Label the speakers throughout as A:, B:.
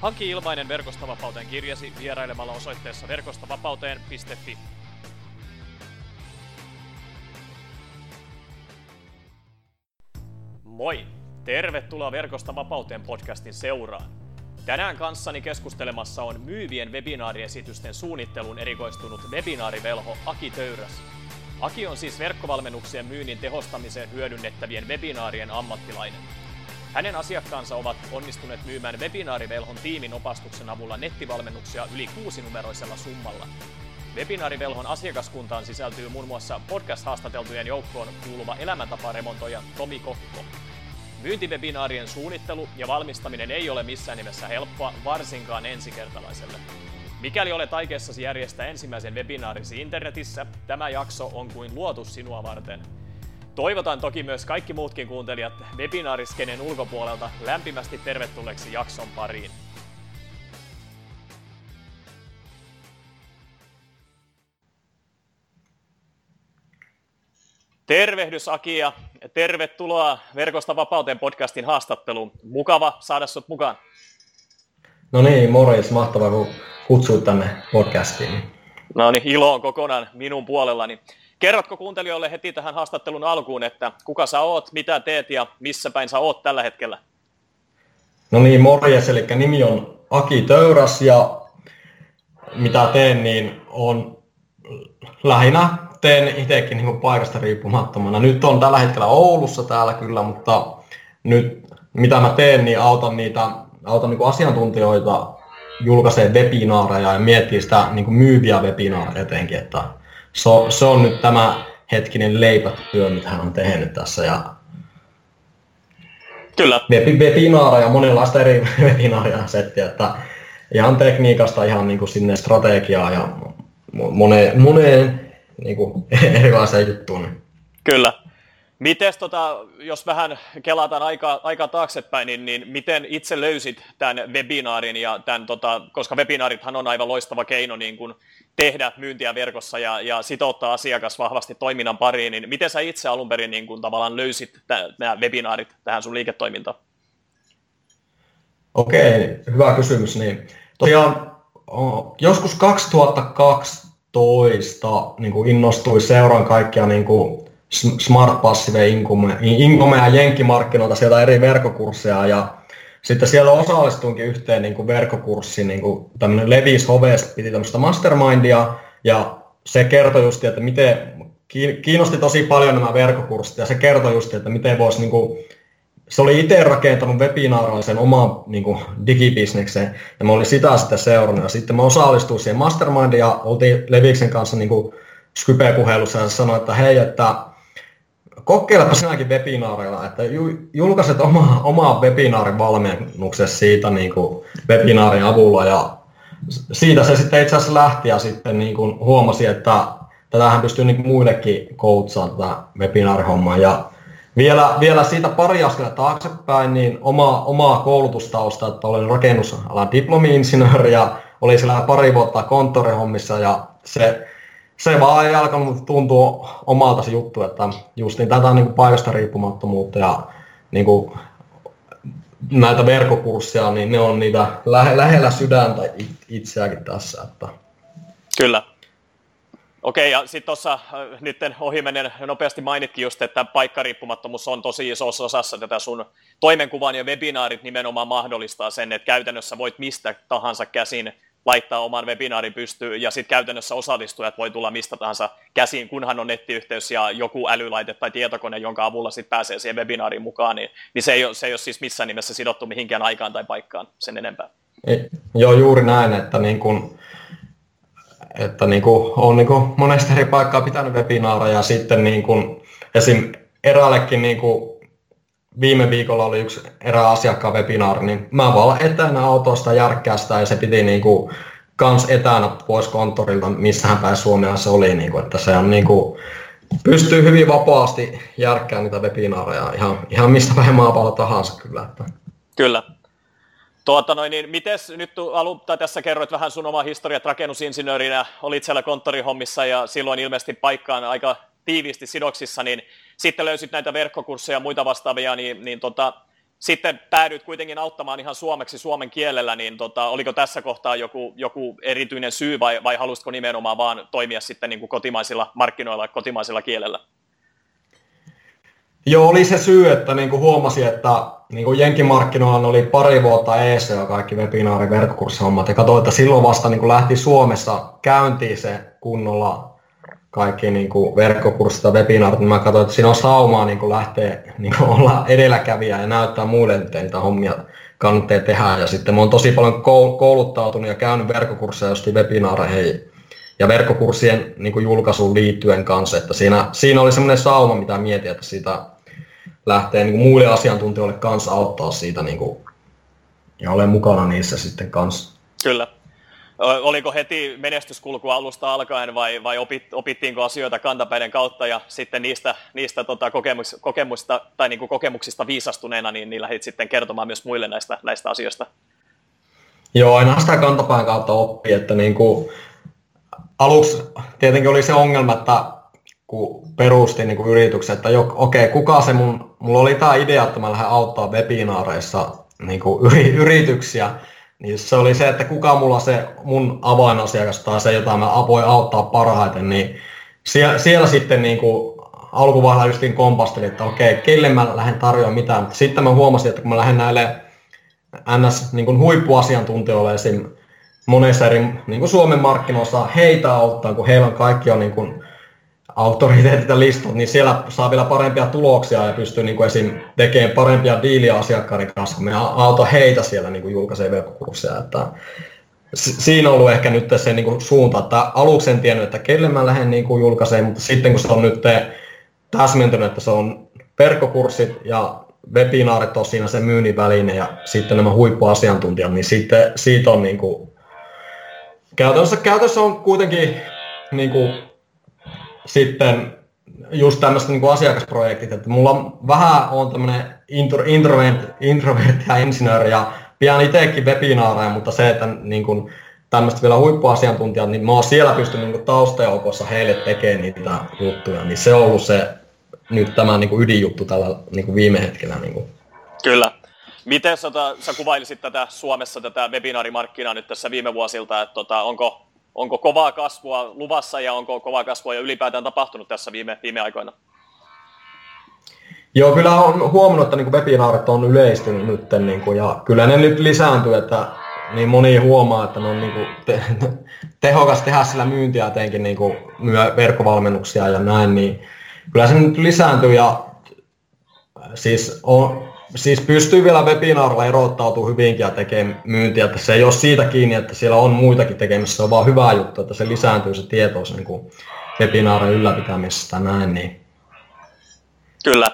A: Hanki ilmainen Verkostavapauteen kirjasi vierailemalla osoitteessa verkostavapauteen.fi. Moi! Tervetuloa Verkosta vapauteen podcastin seuraan. Tänään kanssani keskustelemassa on myyvien webinaariesitysten suunnitteluun erikoistunut webinaarivelho Aki Töyräs. Aki on siis verkkovalmennuksien myynnin tehostamiseen hyödynnettävien webinaarien ammattilainen. Hänen asiakkaansa ovat onnistuneet myymään webinaarivelhon tiimin opastuksen avulla nettivalmennuksia yli kuusinumeroisella summalla. Webinaarivelhon asiakaskuntaan sisältyy muun muassa podcast-haastateltujen joukkoon kuuluva elämäntaparemontoija Tomi Kokko. Myyntiwebinaarien suunnittelu ja valmistaminen ei ole missään nimessä helppoa, varsinkaan ensikertalaiselle. Mikäli olet aikeessasi järjestää ensimmäisen webinaarisi internetissä, tämä jakso on kuin luotu sinua varten – Toivotan toki myös kaikki muutkin kuuntelijat webinaariskenen ulkopuolelta lämpimästi tervetulleeksi jakson pariin. Tervehdys Aki ja tervetuloa Verkosta vapauteen podcastin haastatteluun. Mukava saada sinut mukaan.
B: No niin, morjens. Mahtavaa kun kutsuit tänne podcastiin.
A: No niin, ilo on kokonaan minun puolellani. Kerrotko kuuntelijoille heti tähän haastattelun alkuun, että kuka sä oot, mitä teet ja missä päin sä oot tällä hetkellä?
B: No niin, morjes, eli nimi on Aki Töyräs ja mitä teen, niin on lähinnä teen itsekin niin paikasta riippumattomana. Nyt on tällä hetkellä Oulussa täällä kyllä, mutta nyt mitä mä teen, niin autan niitä autan niin asiantuntijoita julkaisee webinaareja ja miettii sitä niin myyviä webinaareja etenkin, että se, on, se on nyt tämä hetkinen leipätyö, mitä hän on tehnyt tässä. Ja
A: Kyllä.
B: Webinaareja, monenlaista eri webinaaria settiä, että ihan tekniikasta ihan niin kuin sinne strategiaa ja moneen, moneen niin kuin erilaiseen juttuun.
A: Kyllä. Mites tota, jos vähän kelataan aikaa, aikaa taaksepäin, niin, niin miten itse löysit tämän webinaarin, ja tämän, tota, koska webinaarithan on aivan loistava keino niin kun tehdä myyntiä verkossa ja, ja sitouttaa asiakas vahvasti toiminnan pariin, niin miten sä itse alun perin niin kun, tavallaan löysit nämä webinaarit tähän sun liiketoimintaan?
B: Okei, hyvä kysymys. Niin, tosiaan joskus 2012 niin kuin innostuin seuraan kaikkia niin kuin Smart Passive Income, Income ja Jenkkimarkkinoilta sieltä eri verkkokursseja ja sitten siellä osallistuinkin yhteen niin kuin verkkokurssiin, niin kuin tämmöinen Levis Hoves piti tämmöistä mastermindia ja se kertoi just, että miten kiinnosti tosi paljon nämä verkkokurssit ja se kertoi just, että miten voisi niin kuin, se oli itse rakentanut webinaarallisen oman niin kuin, digibisneksen ja mä olin sitä sitten seurannut ja sitten mä osallistuin siihen mastermindiin ja oltiin Leviksen kanssa niin kuin, Skype-puhelussa ja sanoi, että hei, että kokeilepa sinäkin webinaareilla, että julkaiset oma, omaa webinaarin valmennuksessa siitä niin kuin webinaarin avulla ja siitä se sitten itse asiassa lähti ja sitten niin kuin huomasi, että tätähän pystyy niin kuin muillekin coachaan tätä webinaarihommaa. Ja vielä, vielä siitä pari askelta taaksepäin, niin oma, omaa koulutustausta, että olen rakennusalan diplomi-insinööri ja oli siellä pari vuotta konttorihommissa ja se se vaan ei alkanut tuntua omalta se juttu, että just niin tätä niin paikasta riippumattomuutta ja niin kuin näitä verkkokursseja, niin ne on niitä lähe, lähellä sydäntä itseäkin tässä. Että.
A: Kyllä. Okei, ja sitten tuossa äh, nyt ohimennen nopeasti mainitkin just, että paikkariippumattomuus on tosi isossa osassa tätä sun toimenkuvan ja webinaarit nimenomaan mahdollistaa sen, että käytännössä voit mistä tahansa käsin laittaa oman webinaarin pystyyn ja sitten käytännössä osallistujat voi tulla mistä tahansa käsiin, kunhan on nettiyhteys ja joku älylaite tai tietokone, jonka avulla sitten pääsee siihen webinaariin mukaan, niin, niin se, ei ole, se ei ole siis missään nimessä sidottu mihinkään aikaan tai paikkaan sen enempää.
B: Joo, juuri näin, että niin kun, että niin kuin, on niin kuin monesta eri paikkaa pitänyt webinaareja ja sitten niin kuin, esim. eräällekin niin kuin viime viikolla oli yksi erä asiakkaan webinaari, niin mä vaan etänä autosta järkkää sitä ja se piti niin kuin kans etänä pois konttorilta, missähän päin Suomea se oli, niin kuin, että se on niin kuin, pystyy hyvin vapaasti järkkään niitä webinaareja ihan, ihan mistä päin maapallo tahansa kyllä. Että.
A: Kyllä. Tuota noin, niin mites nyt alu, tai tässä kerroit vähän sun oma historiat rakennusinsinöörinä, olit siellä konttorihommissa ja silloin ilmeisesti paikkaan aika tiiviisti sidoksissa, niin sitten löysit näitä verkkokursseja ja muita vastaavia, niin, niin tota, sitten päädyit kuitenkin auttamaan ihan suomeksi suomen kielellä, niin tota, oliko tässä kohtaa joku, joku erityinen syy vai, vai halusitko nimenomaan vaan toimia sitten niin kuin kotimaisilla markkinoilla kotimaisilla kielellä?
B: Joo, oli se syy, että niin kuin huomasin, että niin kuin Jenkimarkkinoilla oli pari vuotta eessä jo kaikki webinaari verkkokurssihommat ja katsoin, että silloin vasta niin kuin lähti Suomessa käyntiin se kunnolla kaikki niin kuin verkkokurssit ja webinaarit, niin mä katsoin, että siinä on saumaa niin kuin lähteä niin kuin olla edelläkävijä ja näyttää muille, että niitä hommia kannattaa tehdä. Ja sitten mä oon tosi paljon kouluttautunut ja käynyt verkkokursseja just webinaareihin ja verkkokurssien niin kuin julkaisuun liittyen kanssa, että siinä, siinä oli semmoinen sauma, mitä mietin, että siitä lähtee niin kuin muille asiantuntijoille kanssa auttaa siitä niin kuin, ja olen mukana niissä sitten kanssa.
A: Kyllä. Oliko heti menestyskulku alusta alkaen vai, vai opit, opittiinko asioita kantapäiden kautta ja sitten niistä, niistä tota, kokemus, kokemusta, tai niin kuin kokemuksista viisastuneena niin, niin lähdit sitten kertomaan myös muille näistä, näistä asioista? Joo,
B: aina sitä kantapään kautta oppi, että niin kuin, aluksi tietenkin oli se ongelma, että kun perustin niin yrityksen, että okei, okay, kuka se mun, mulla oli tämä idea, että mä lähden auttaa webinaareissa niin kuin yrityksiä, niin se oli se, että kuka mulla se mun avainasiakas tai se, jota mä voin auttaa parhaiten, niin siellä, siellä sitten niin kuin alkuvaiheella justiin kompastelin, että okei, kelle mä lähden tarjoamaan mitään. Mutta sitten mä huomasin, että kun mä lähden näille NS niin kuin huippuasiantuntijoille esim. monessa eri niin kuin Suomen markkinoissa heitä auttaa, kun heillä on kaikki on niin kuin listot, niin siellä saa vielä parempia tuloksia ja pystyy niin kuin esim. tekemään parempia diiliä asiakkaiden kanssa, kun me auta heitä siellä niin kuin julkaisee verkkokursseja. Että siinä on ollut ehkä nyt se niin kuin suunta, että aluksi en tiennyt, että kelle mä lähden niin kuin julkaiseen, mutta sitten kun se on nyt täsmentynyt, että se on verkkokurssit ja webinaarit on siinä se myynnin väline ja sitten nämä huippuasiantuntijat, niin sitten siitä on niin kuin, käytännössä, käytännössä on kuitenkin niin kuin sitten just tämmöiset niin asiakasprojektit, että mulla on vähän on tämmöinen intro, introvertti, introvertti ja insinööri ja pian itsekin webinaareja, mutta se, että niin kuin, tämmöistä vielä huippuasiantuntijat, niin mä oon siellä pystynyt niin taustajoukossa heille tekemään niitä juttuja, niin se on ollut se nyt tämä niin kuin ydinjuttu tällä niin kuin viime hetkellä. Niin kuin.
A: Kyllä. Miten sä, sä kuvailisit tätä Suomessa, tätä webinaarimarkkinaa nyt tässä viime vuosilta, että tota, onko onko kovaa kasvua luvassa ja onko kovaa kasvua jo ylipäätään tapahtunut tässä viime, viime aikoina?
B: Joo, kyllä on huomannut, että niin webinaarit on yleistynyt nyt niin kuin, ja kyllä ne nyt lisääntyy, että niin moni huomaa, että ne on niin kuin, te, tehokas tehdä sillä myyntiä teenkin niin kuin, verkkovalmennuksia ja näin, niin kyllä se nyt lisääntyy ja siis on, siis pystyy vielä webinaarilla erottautumaan hyvinkin ja tekemään myyntiä, että se ei ole siitä kiinni, että siellä on muitakin tekemistä, se on vaan hyvä juttu, että se lisääntyy se tietous niin kuin webinaarin ylläpitämisestä näin. Niin.
A: Kyllä.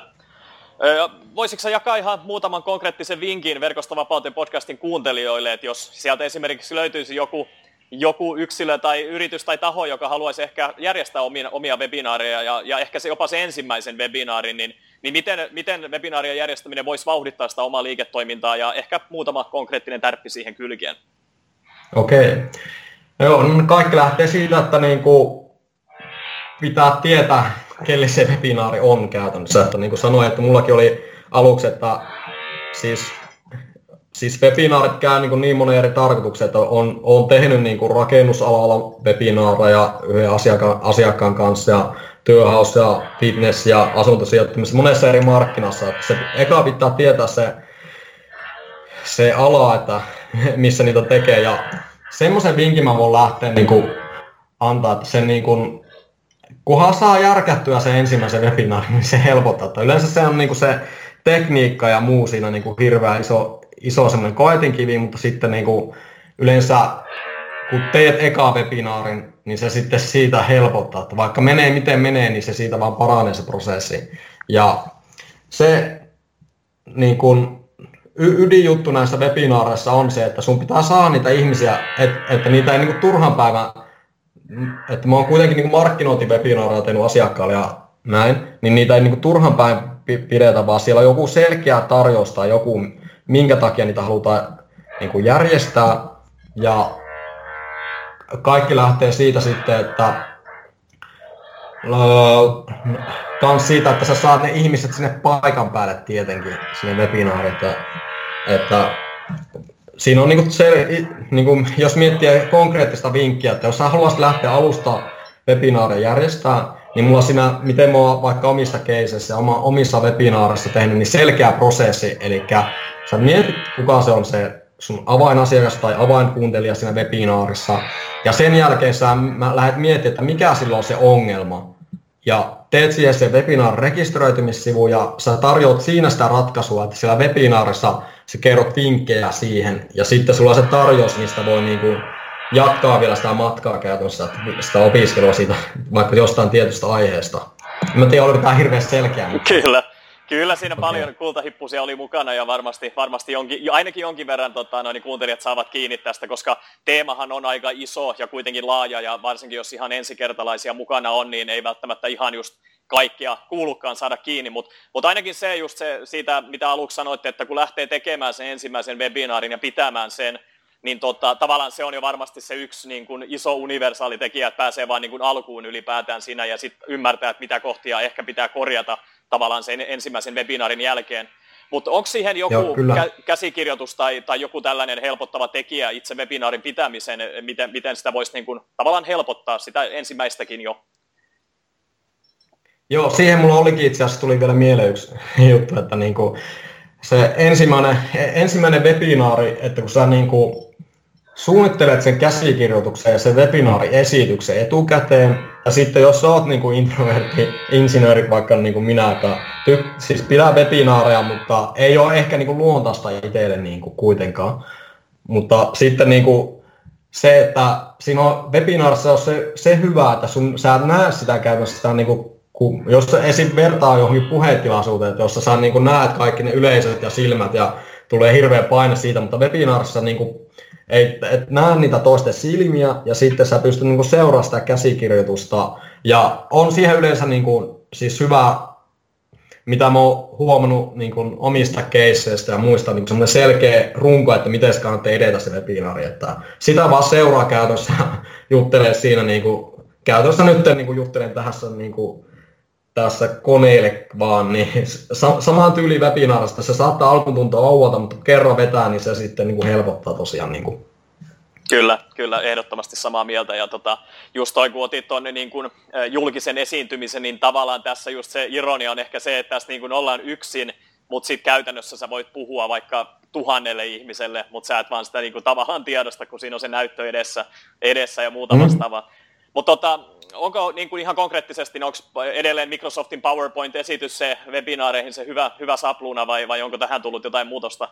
A: Voisitko jakaa ihan muutaman konkreettisen vinkin Verkostovapauteen podcastin kuuntelijoille, että jos sieltä esimerkiksi löytyisi joku joku yksilö tai yritys tai taho, joka haluaisi ehkä järjestää omia, omia webinaareja ja, ja ehkä se jopa se ensimmäisen webinaarin, niin, niin miten, miten webinaarien järjestäminen voisi vauhdittaa sitä omaa liiketoimintaa ja ehkä muutama konkreettinen tärppi siihen kylkeen?
B: Okei. Joo, no kaikki lähtee siitä, että niin kuin pitää tietää, kelle se webinaari on käytännössä. Että niin kuin sanoin, että mullakin oli aluksi, että siis siis webinaarit käy niin, niin monen eri tarkoituksen, että on, on tehnyt niin kuin rakennusalalla webinaareja yhden asiakkaan, asiakkaan kanssa ja työhaus ja fitness ja asuntosijoittamista monessa eri markkinassa. Että se eka pitää tietää se, se ala, että missä niitä tekee ja semmoisen vinkin mä voin lähteä niin kuin, antaa, että sen niin kuin, kunhan saa järkättyä se ensimmäisen webinaarin, niin se helpottaa. Että yleensä se on niin kuin se tekniikka ja muu siinä niin kuin hirveän iso, iso semmoinen koetinkivi, mutta sitten niin kuin yleensä kun teet eka webinaarin, niin se sitten siitä helpottaa, että vaikka menee miten menee, niin se siitä vaan paranee se prosessi. Ja se niin kuin, y- ydinjuttu näissä webinaareissa on se, että sun pitää saada niitä ihmisiä, että, että niitä ei niin turhan päivän, että mä oon kuitenkin niin markkinointivebinaareja tehnyt asiakkaalle ja näin, niin niitä ei niin turhan päin pidetä, vaan siellä on joku selkeä tarjous tai joku, minkä takia niitä halutaan niin kuin järjestää. Ja kaikki lähtee siitä sitten, että kans siitä, että sä saat ne ihmiset sinne paikan päälle tietenkin, sinne webinaariin, että, että siinä on niinku se, niinku, jos miettii konkreettista vinkkiä, että jos sä haluaisit lähteä alusta webinaaria järjestää, niin mulla siinä, miten mä oon vaikka omissa keiseissä ja omissa webinaareissa tehnyt, niin selkeä prosessi, eli sä mietit, kuka se on se sun avainasiakas tai avainkuuntelija siinä webinaarissa, ja sen jälkeen sä mä lähdet miettimään, että mikä sillä on se ongelma, ja teet siihen se webinar rekisteröitymissivu ja sä tarjoat siinä sitä ratkaisua, että siellä webinaarissa sä kerrot vinkkejä siihen ja sitten sulla on se tarjous, mistä voi niinku jatkaa vielä sitä matkaa käytännössä, sitä opiskelua siitä vaikka jostain tietystä aiheesta. Mä tiedän, oliko tämä hirveän selkeä.
A: Kyllä. Kyllä siinä okay. paljon kultahippusia oli mukana ja varmasti, varmasti jonkin, ainakin jonkin verran tota, noin, niin kuuntelijat saavat kiinni tästä, koska teemahan on aika iso ja kuitenkin laaja ja varsinkin jos ihan ensikertalaisia mukana on, niin ei välttämättä ihan just kaikkia kuulukaan saada kiinni, mutta mut ainakin se just se, siitä, mitä aluksi sanoitte, että kun lähtee tekemään sen ensimmäisen webinaarin ja pitämään sen, niin tota, tavallaan se on jo varmasti se yksi niin kuin iso universaali tekijä, että pääsee vaan niin kuin alkuun ylipäätään siinä ja sitten ymmärtää, että mitä kohtia ehkä pitää korjata tavallaan sen ensimmäisen webinaarin jälkeen. Mutta onko siihen joku Joo, kä- käsikirjoitus tai, tai joku tällainen helpottava tekijä itse webinaarin pitämiseen, miten, miten sitä voisi niin kuin, tavallaan helpottaa sitä ensimmäistäkin jo?
B: Joo, siihen mulla olikin itse asiassa tuli vielä mieleen yksi juttu, että niin kuin se ensimmäinen, ensimmäinen webinaari, että kun sä niin kuin suunnittelet sen käsikirjoituksen ja sen webinaariesityksen etukäteen, ja sitten jos sä oot niin kuin introvertti, insinööri vaikka niin kuin minä, että ty, siis pidä webinaareja, mutta ei ole ehkä niin kuin luontaista itselle niin kuin kuitenkaan. Mutta sitten niin kuin se, että siinä on webinaarissa on se, se hyvä, että sun, sä et näe sitä käytännössä sitä niin kuin kun, jos esim. vertaa johonkin puhetilaisuuteen, jossa sä niin kuin näet kaikki ne yleisöt ja silmät ja tulee hirveä paine siitä, mutta webinaarissa niin kuin, ei, et näe niitä toisten silmiä ja sitten sä pystyt niin seuraamaan sitä käsikirjoitusta. Ja on siihen yleensä niin kuin, siis hyvä, mitä mä oon huomannut niin kuin omista keisseistä ja muista, niin semmoinen selkeä runko, että miten kannattaa edetä se webinaari. Että sitä vaan seuraa käytössä, juttelee siinä niin kuin, käytössä nyt niin kuin juttelen tässä niin kuin, tässä koneelle vaan, niin sa- samaan tyyliin webinaarista se saattaa alkuun tuntua ouvalta, mutta kun kerran vetää, niin se sitten niin kuin helpottaa tosiaan. Niin kuin.
A: Kyllä, kyllä, ehdottomasti samaa mieltä. Ja tota, just toi, kun otit tuonne niin kuin, julkisen esiintymisen, niin tavallaan tässä just se ironia on ehkä se, että tässä niin kuin ollaan yksin, mutta sitten käytännössä sä voit puhua vaikka tuhannelle ihmiselle, mutta sä et vaan sitä niin kuin, tavallaan tiedosta, kun siinä on se näyttö edessä, edessä ja muuta mm. Mutta tota, onko niin kuin ihan konkreettisesti, niin onko edelleen Microsoftin PowerPoint-esitys se webinaareihin se hyvä, hyvä sapluuna vai, vai onko tähän tullut jotain muutosta?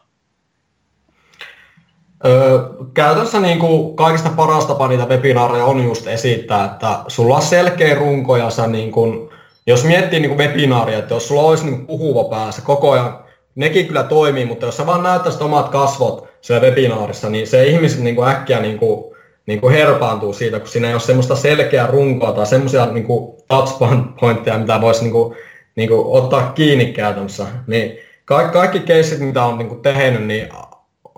B: Öö, käytännössä niin kuin kaikista paras tapa niitä webinaareja on just esittää, että sulla on selkeä runko ja sä niin kuin, jos miettii niin kuin webinaaria, että jos sulla olisi niin puhuva päässä koko ajan, nekin kyllä toimii, mutta jos sä vaan näyttäisit omat kasvot siellä webinaarissa, niin se ihmiset niin kuin äkkiä niin kuin niin kuin herpaantuu siitä, kun siinä ei ole semmoista selkeää runkoa tai semmoisia niin touch pointteja, mitä voisi niin kuin, niin kuin ottaa kiinni käytännössä. Niin kaikki, kaikki keissit, mitä on niin kuin tehnyt niin,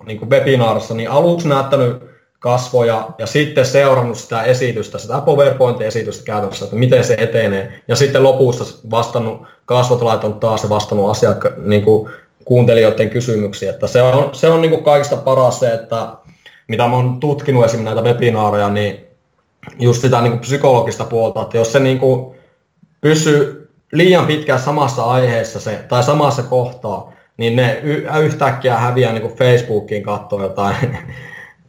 B: niin kuin webinaarissa, niin aluksi näyttänyt kasvoja ja sitten seurannut sitä esitystä, sitä PowerPoint-esitystä käytännössä, että miten se etenee. Ja sitten lopussa vastannut, kasvot laittanut taas ja vastannut asiakka, niin kuin kuuntelijoiden kysymyksiä. Että se on, se on niin kuin kaikista paras se, että mitä mä oon tutkinut esimerkiksi näitä webinaareja, niin just sitä niin kuin psykologista puolta, että jos se niin kuin pysyy liian pitkään samassa aiheessa se, tai samassa kohtaa, niin ne yhtäkkiä häviää niin kuin Facebookiin katsoa jotain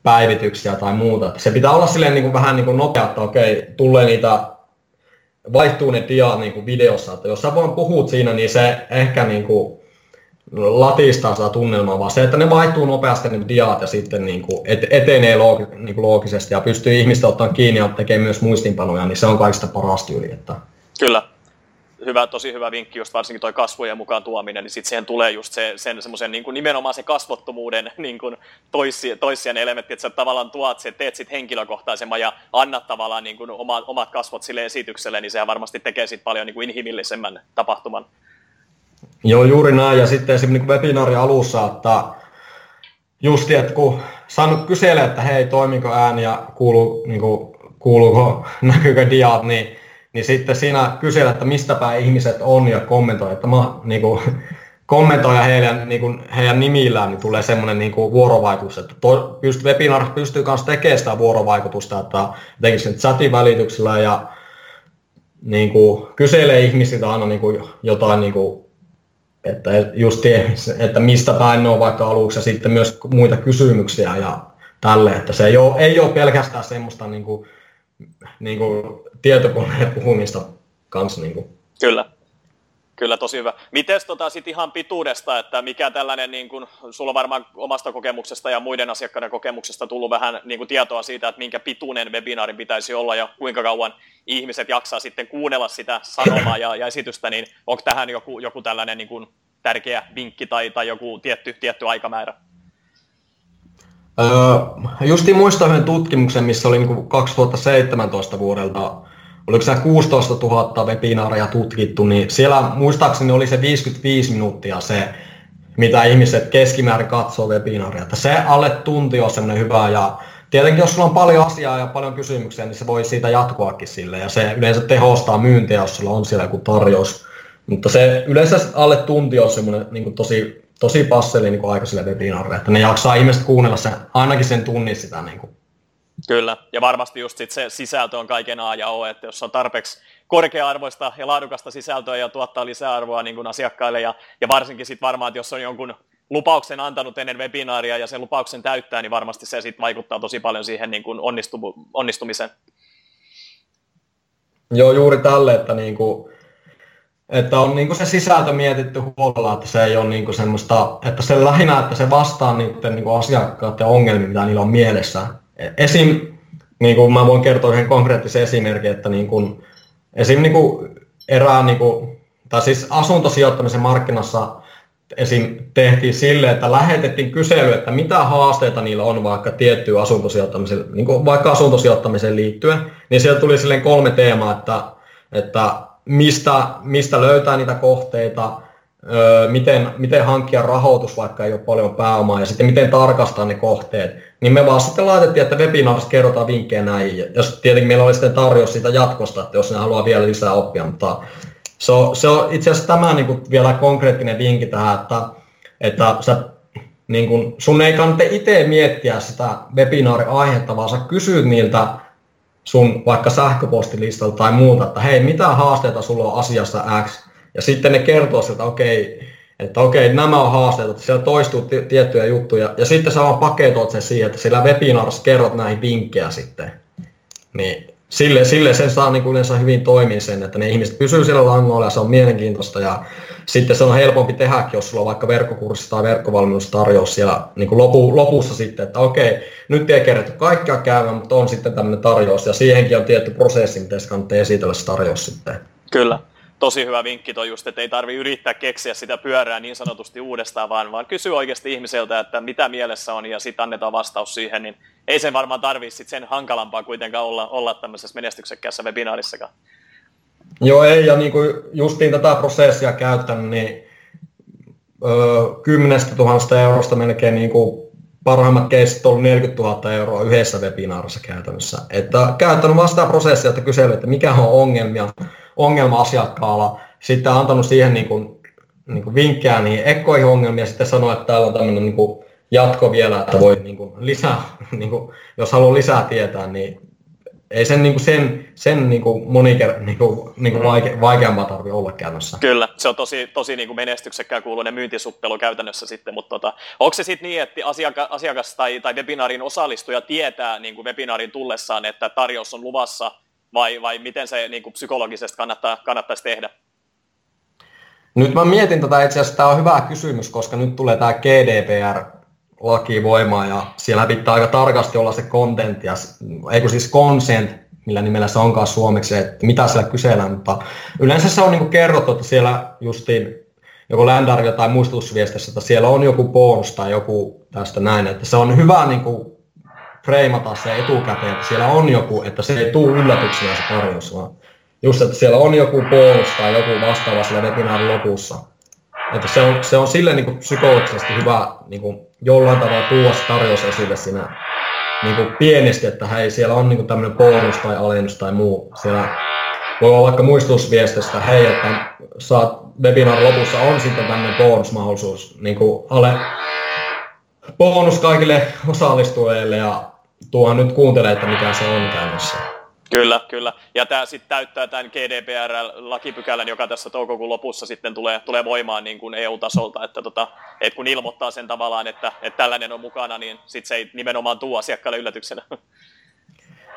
B: päivityksiä tai muuta. Se pitää olla silleen niin kuin vähän niin kuin nopea, että okei, tulee niitä, vaihtuu ne diat niin kuin videossa, että jos sä vaan puhut siinä, niin se ehkä niin kuin latistaa sitä tunnelmaa, vaan se, että ne vaihtuu nopeasti ne diat ja sitten niin kuin etenee loogi, niin kuin loogisesti ja pystyy ihmistä ottamaan kiinni ja tekee myös muistinpanoja, niin se on kaikista paras tyyli. Että...
A: Kyllä. hyvä, tosi hyvä vinkki, just varsinkin tuo kasvojen mukaan tuominen, niin sitten siihen tulee just se, sen semmoisen niin kuin nimenomaan se kasvottomuuden niin kuin toissien, toissien elementti, että sä tavallaan tuot se, teet sit henkilökohtaisemman ja annat tavallaan niin kuin omat, kasvot sille esitykselle, niin sehän varmasti tekee sit paljon niin kuin inhimillisemmän tapahtuman.
B: Joo, juuri näin. Ja sitten esimerkiksi niin webinaarin alussa, että justi, että kun saanut kysellä, että hei, toimiko ääni ja kuuluu, niin kuin, kuuluuko, näkyykö diat, niin niin sitten siinä kysellä, että mistä päin ihmiset on ja kommentoi, että mä niin kuin, kommentoin heidän, niin kuin, heidän nimillään, niin tulee semmoinen niin kuin, vuorovaikutus, että to, pyst, webinar pystyy myös tekemään sitä vuorovaikutusta, että jotenkin sen chatin välityksellä ja niin kuin, kyselee ihmisiltä aina niin kuin, jotain, niin kuin, että just että mistä päin ne on vaikka aluksi ja sitten myös muita kysymyksiä ja tälle, että se ei ole, ei ole pelkästään semmoista niin kuin, niin kuin tietokoneen puhumista kanssa. Niin kuin.
A: Kyllä. Kyllä, tosi hyvä. Miten tota, sit ihan pituudesta, että mikä tällainen, niin kun, sulla varmaan omasta kokemuksesta ja muiden asiakkaiden kokemuksesta tullut vähän niin kun, tietoa siitä, että minkä pituinen webinaari pitäisi olla ja kuinka kauan ihmiset jaksaa sitten kuunnella sitä sanomaa ja, ja esitystä, niin onko tähän joku, joku tällainen niin kun, tärkeä vinkki tai, tai joku tietty, tietty aikamäärä?
B: Öö, justiin muistan yhden tutkimuksen, missä oli niin 2017 vuodelta, oliko se 16 000 webinaareja tutkittu, niin siellä muistaakseni oli se 55 minuuttia se, mitä ihmiset keskimäärin katsoo webinaaria. Se alle tunti on semmoinen hyvä ja tietenkin jos sulla on paljon asiaa ja paljon kysymyksiä, niin se voi siitä jatkuakin sille ja se yleensä tehostaa myyntiä, jos sulla on siellä joku tarjous. Mutta se yleensä alle tunti on semmoinen niin tosi tosi passeli niin aikaisille webinaareille, että ne jaksaa ihmiset kuunnella sen, ainakin sen tunnin sitä. Niin kuin.
A: Kyllä, ja varmasti just sit se sisältö on kaiken A ja O, että jos on tarpeeksi korkea-arvoista ja laadukasta sisältöä ja tuottaa lisäarvoa niin kuin asiakkaille, ja, ja varsinkin sitten varmaan, että jos on jonkun lupauksen antanut ennen webinaaria ja sen lupauksen täyttää, niin varmasti se sitten vaikuttaa tosi paljon siihen niin kuin onnistu, onnistumiseen.
B: Joo, juuri tälle, että niin kuin, että on niin se sisältö mietitty huolella, että se ei ole niin semmoista, että se lähinnä, että se vastaa niiden niin asiakkaiden ongelmiin, mitä niillä on mielessä. Esim, niin kuin mä voin kertoa yhden konkreettisen esimerkin, että niin kuin, esim. Niin kuin erään, niin kuin, tai siis asuntosijoittamisen markkinassa esim. tehtiin sille, että lähetettiin kysely, että mitä haasteita niillä on vaikka tiettyyn asuntosijoittamiseen, niin kuin vaikka asuntosijoittamiseen liittyen, niin sieltä tuli silleen kolme teemaa, että, että mistä, mistä löytää niitä kohteita, miten, miten hankkia rahoitus, vaikka ei ole paljon pääomaa, ja sitten miten tarkastaa ne kohteet, niin me vaan sitten laitettiin, että webinaarissa kerrotaan vinkkejä näin, ja tietenkin meillä oli sitten tarjous siitä jatkosta, että jos ne haluaa vielä lisää oppia, mutta se on, se on itse asiassa tämä niin kuin vielä konkreettinen vinkki tähän, että, että sä, niin kuin, sun ei kannata itse miettiä sitä webinaari-aihetta, vaan sä kysyt niiltä sun vaikka sähköpostilistalta tai muuta, että hei, mitä haasteita sulla on asiassa X, ja sitten ne kertoo sieltä, okei, että okei, nämä on haasteet, että siellä toistuu t- tiettyjä juttuja, ja sitten sä vaan paketoit sen siihen, että sillä webinaarissa kerrot näihin vinkkejä sitten. Niin sille, sille sen saa niin kuin yleensä hyvin toimia sen, että ne ihmiset pysyy siellä langoilla ja se on mielenkiintoista. Ja sitten se on helpompi tehdä, jos sulla on vaikka verkkokurssi tai verkkovalmennustarjous siellä niin kuin lopu, lopussa sitten, että okei, nyt ei kerätty kaikkea käymään, mutta on sitten tämmöinen tarjous. Ja siihenkin on tietty prosessi, miten se kannattaa esitellä se tarjous sitten.
A: Kyllä tosi hyvä vinkki toi just, että ei tarvi yrittää keksiä sitä pyörää niin sanotusti uudestaan, vaan, vaan kysy oikeasti ihmiseltä, että mitä mielessä on ja sitten annetaan vastaus siihen, niin ei sen varmaan tarvitse sen hankalampaa kuitenkaan olla, olla tämmöisessä menestyksekkäässä webinaarissakaan.
B: Joo, ei, ja niin kuin justiin tätä prosessia käyttänyt, niin kymmenestä tuhannesta eurosta melkein niin kuin parhaimmat keissit on 40 000 euroa yhdessä webinaarissa käytännössä. Että käyttänyt vasta prosessia, että kysely, että mikä on ongelmia, ongelma asiakkaalla, sitten antanut siihen niin kuin, niin kuin vinkkejä niihin ekkoihin ongelmia, sitten sanoi, että täällä on tämmöinen niin kuin jatko vielä, että voi niin kuin lisää, niin kuin, jos haluaa lisää tietää, niin ei sen, niin kuin sen, sen niin kuin moniker, niin kuin, niin kuin vaike, vaikeampaa tarvitse olla käytännössä.
A: Kyllä, se on tosi, tosi niin kuin menestyksekkään kuuluinen myyntisuppelu käytännössä sitten, mutta tota, onko se sitten niin, että asiakas, asiakas tai, tai webinaarin osallistuja tietää niin kuin webinaarin tullessaan, että tarjous on luvassa, vai, vai miten se niin kuin psykologisesti kannattaa, kannattaisi tehdä?
B: Nyt mä mietin tätä itse asiassa, tämä on hyvä kysymys, koska nyt tulee tämä GDPR laki voimaan ja siellä pitää aika tarkasti olla se content ja, eikö siis consent millä nimellä se onkaan suomeksi, että mitä siellä kysellään, mutta yleensä se on niin kerrottu, että siellä justiin joko ländarilla tai muistutusviestissä, että siellä on joku bonus tai joku tästä näin, että se on hyvä niin kuin freimata se etukäteen, että siellä on joku, että se ei tule yllätyksenä se tarjous, vaan just, että siellä on joku bonus tai joku vastaava siellä webinaarin lopussa. Että se on, se on sille niin kuin psykologisesti hyvä niin kuin jollain tavalla tuoda se tarjous esille siinä niin kuin pienesti, että hei, siellä on niin kuin tämmöinen bonus tai alennus tai muu. Siellä voi olla vaikka muistutusviestistä, hei, että saat webinar lopussa on sitten tämmöinen bonusmahdollisuus, niin kuin ale, bonus kaikille osallistujille ja tuohan nyt kuuntelee, että mikä se on käynnissä.
A: Kyllä, kyllä. Ja tämä sitten täyttää tämän GDPR-lakipykälän, joka tässä toukokuun lopussa sitten tulee, tulee voimaan niin kuin EU-tasolta, että, tota, että kun ilmoittaa sen tavallaan, että, että tällainen on mukana, niin sitten se ei nimenomaan tuo asiakkaalle yllätyksenä.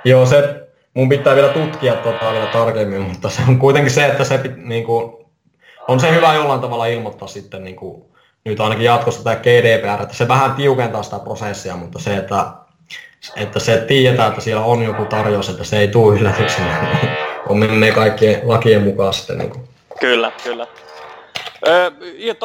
B: Joo, se mun pitää vielä tutkia tota vielä tarkemmin, mutta se on kuitenkin se, että se niin kuin, on se hyvä jollain tavalla ilmoittaa sitten niin kuin, nyt ainakin jatkossa tämä GDPR, että se vähän tiukentaa sitä prosessia, mutta se, että että se tietää, että siellä on joku tarjous, että se ei tule yllätyksenä. on mennyt kaikkien lakien mukaan sitten. Niin.
A: Kyllä, kyllä. Öö,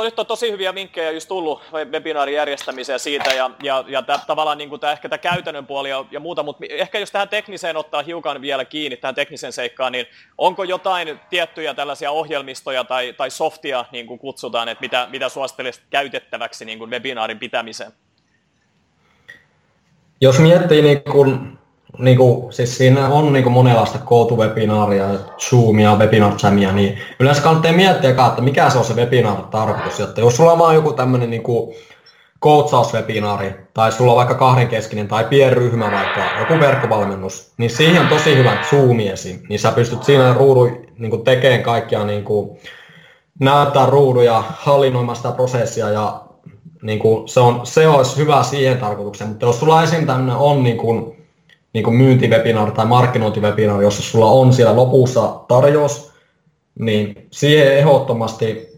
A: nyt on tosi hyviä vinkkejä just tullut webinaarin järjestämiseen siitä ja, ja, ja tää, tavallaan niin tää, ehkä tämä käytännön puoli ja, ja muuta, mutta ehkä jos tähän tekniseen ottaa hiukan vielä kiinni, tähän tekniseen seikkaan, niin onko jotain tiettyjä tällaisia ohjelmistoja tai, tai softia, niin kuin kutsutaan, että mitä, mitä suosittelisit käytettäväksi niin webinaarin pitämiseen?
B: Jos miettii niin kuin, niin kuin, siis siinä on niin monenlaista kootuvebinaaria, Zoomia, webinar jamia, niin yleensä kannattaa miettiä, että mikä se on se webinar tarkoitus. Että jos sulla on vaan joku tämmöinen niin kuin coachauswebinaari, tai sulla on vaikka kahdenkeskinen tai pienryhmä vaikka, joku verkkovalmennus, niin siihen on tosi hyvä Zoomi esim. Niin sä pystyt siinä ruudu niin tekemään kaikkia, niin näyttää ruuduja, hallinnoimaan sitä prosessia ja niin kuin, se, on, se olisi hyvä siihen tarkoitukseen, mutta jos sulla esim. tämmöinen on niin kuin, niin kuin myyntiwebinaari tai markkinointiwebinaari, jossa sulla on siellä lopussa tarjous, niin siihen ehdottomasti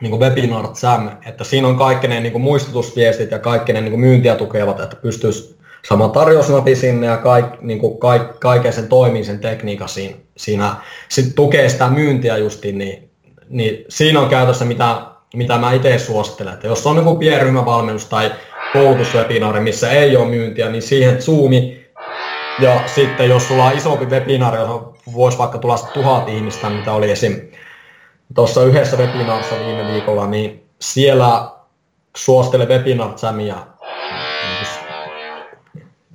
B: niin kuin webinar Jam, että siinä on kaikki ne niin kuin muistutusviestit ja kaikki ne niin kuin myyntiä tukevat, että pystyisi sama tarjousnapi sinne ja kaik, niin kuin kaik, kaiken sen toimii sen tekniikan siinä, siinä sit tukee sitä myyntiä justiin, niin, niin siinä on käytössä mitä mitä mä itse suosittelen. Että jos on joku pienryhmävalmennus tai koulutuswebinaari, missä ei ole myyntiä, niin siihen Zoomi. Ja sitten jos sulla on isompi webinaari, johon voisi vaikka tulla tuhat ihmistä, mitä oli esim. tuossa yhdessä webinaarissa viime viikolla, niin siellä suosittelen webinar jamia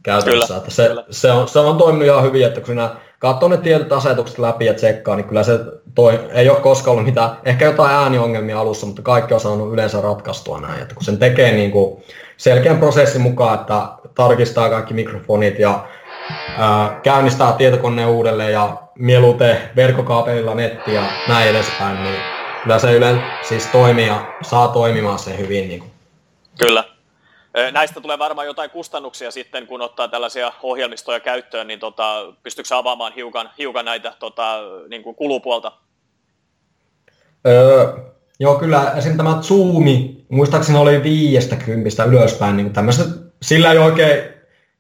B: käytännössä. Kyllä, että se, kyllä. Se, on, se on toiminut ihan hyvin, että kun sinä katsoo ne tietyt asetukset läpi ja tsekkaa, niin kyllä se toi, ei ole koskaan ollut mitään, ehkä jotain ääniongelmia alussa, mutta kaikki on saanut yleensä ratkaistua näin. Että kun sen tekee niin kuin selkeän prosessin mukaan, että tarkistaa kaikki mikrofonit ja ää, käynnistää tietokoneen uudelleen ja mieluiten verkkokaapelilla netti ja näin edespäin, niin kyllä se yleensä siis toimii ja saa toimimaan se hyvin. Niin kuin.
A: Kyllä. Näistä tulee varmaan jotain kustannuksia sitten, kun ottaa tällaisia ohjelmistoja käyttöön, niin tota, pystyykö avaamaan hiukan, hiukan näitä tota, niin kuin kulupuolta?
B: Öö, joo, kyllä. Esimerkiksi tämä Zoomi, muistaakseni oli viiestä kympistä ylöspäin, niin tämmöistä, sillä ei oikein,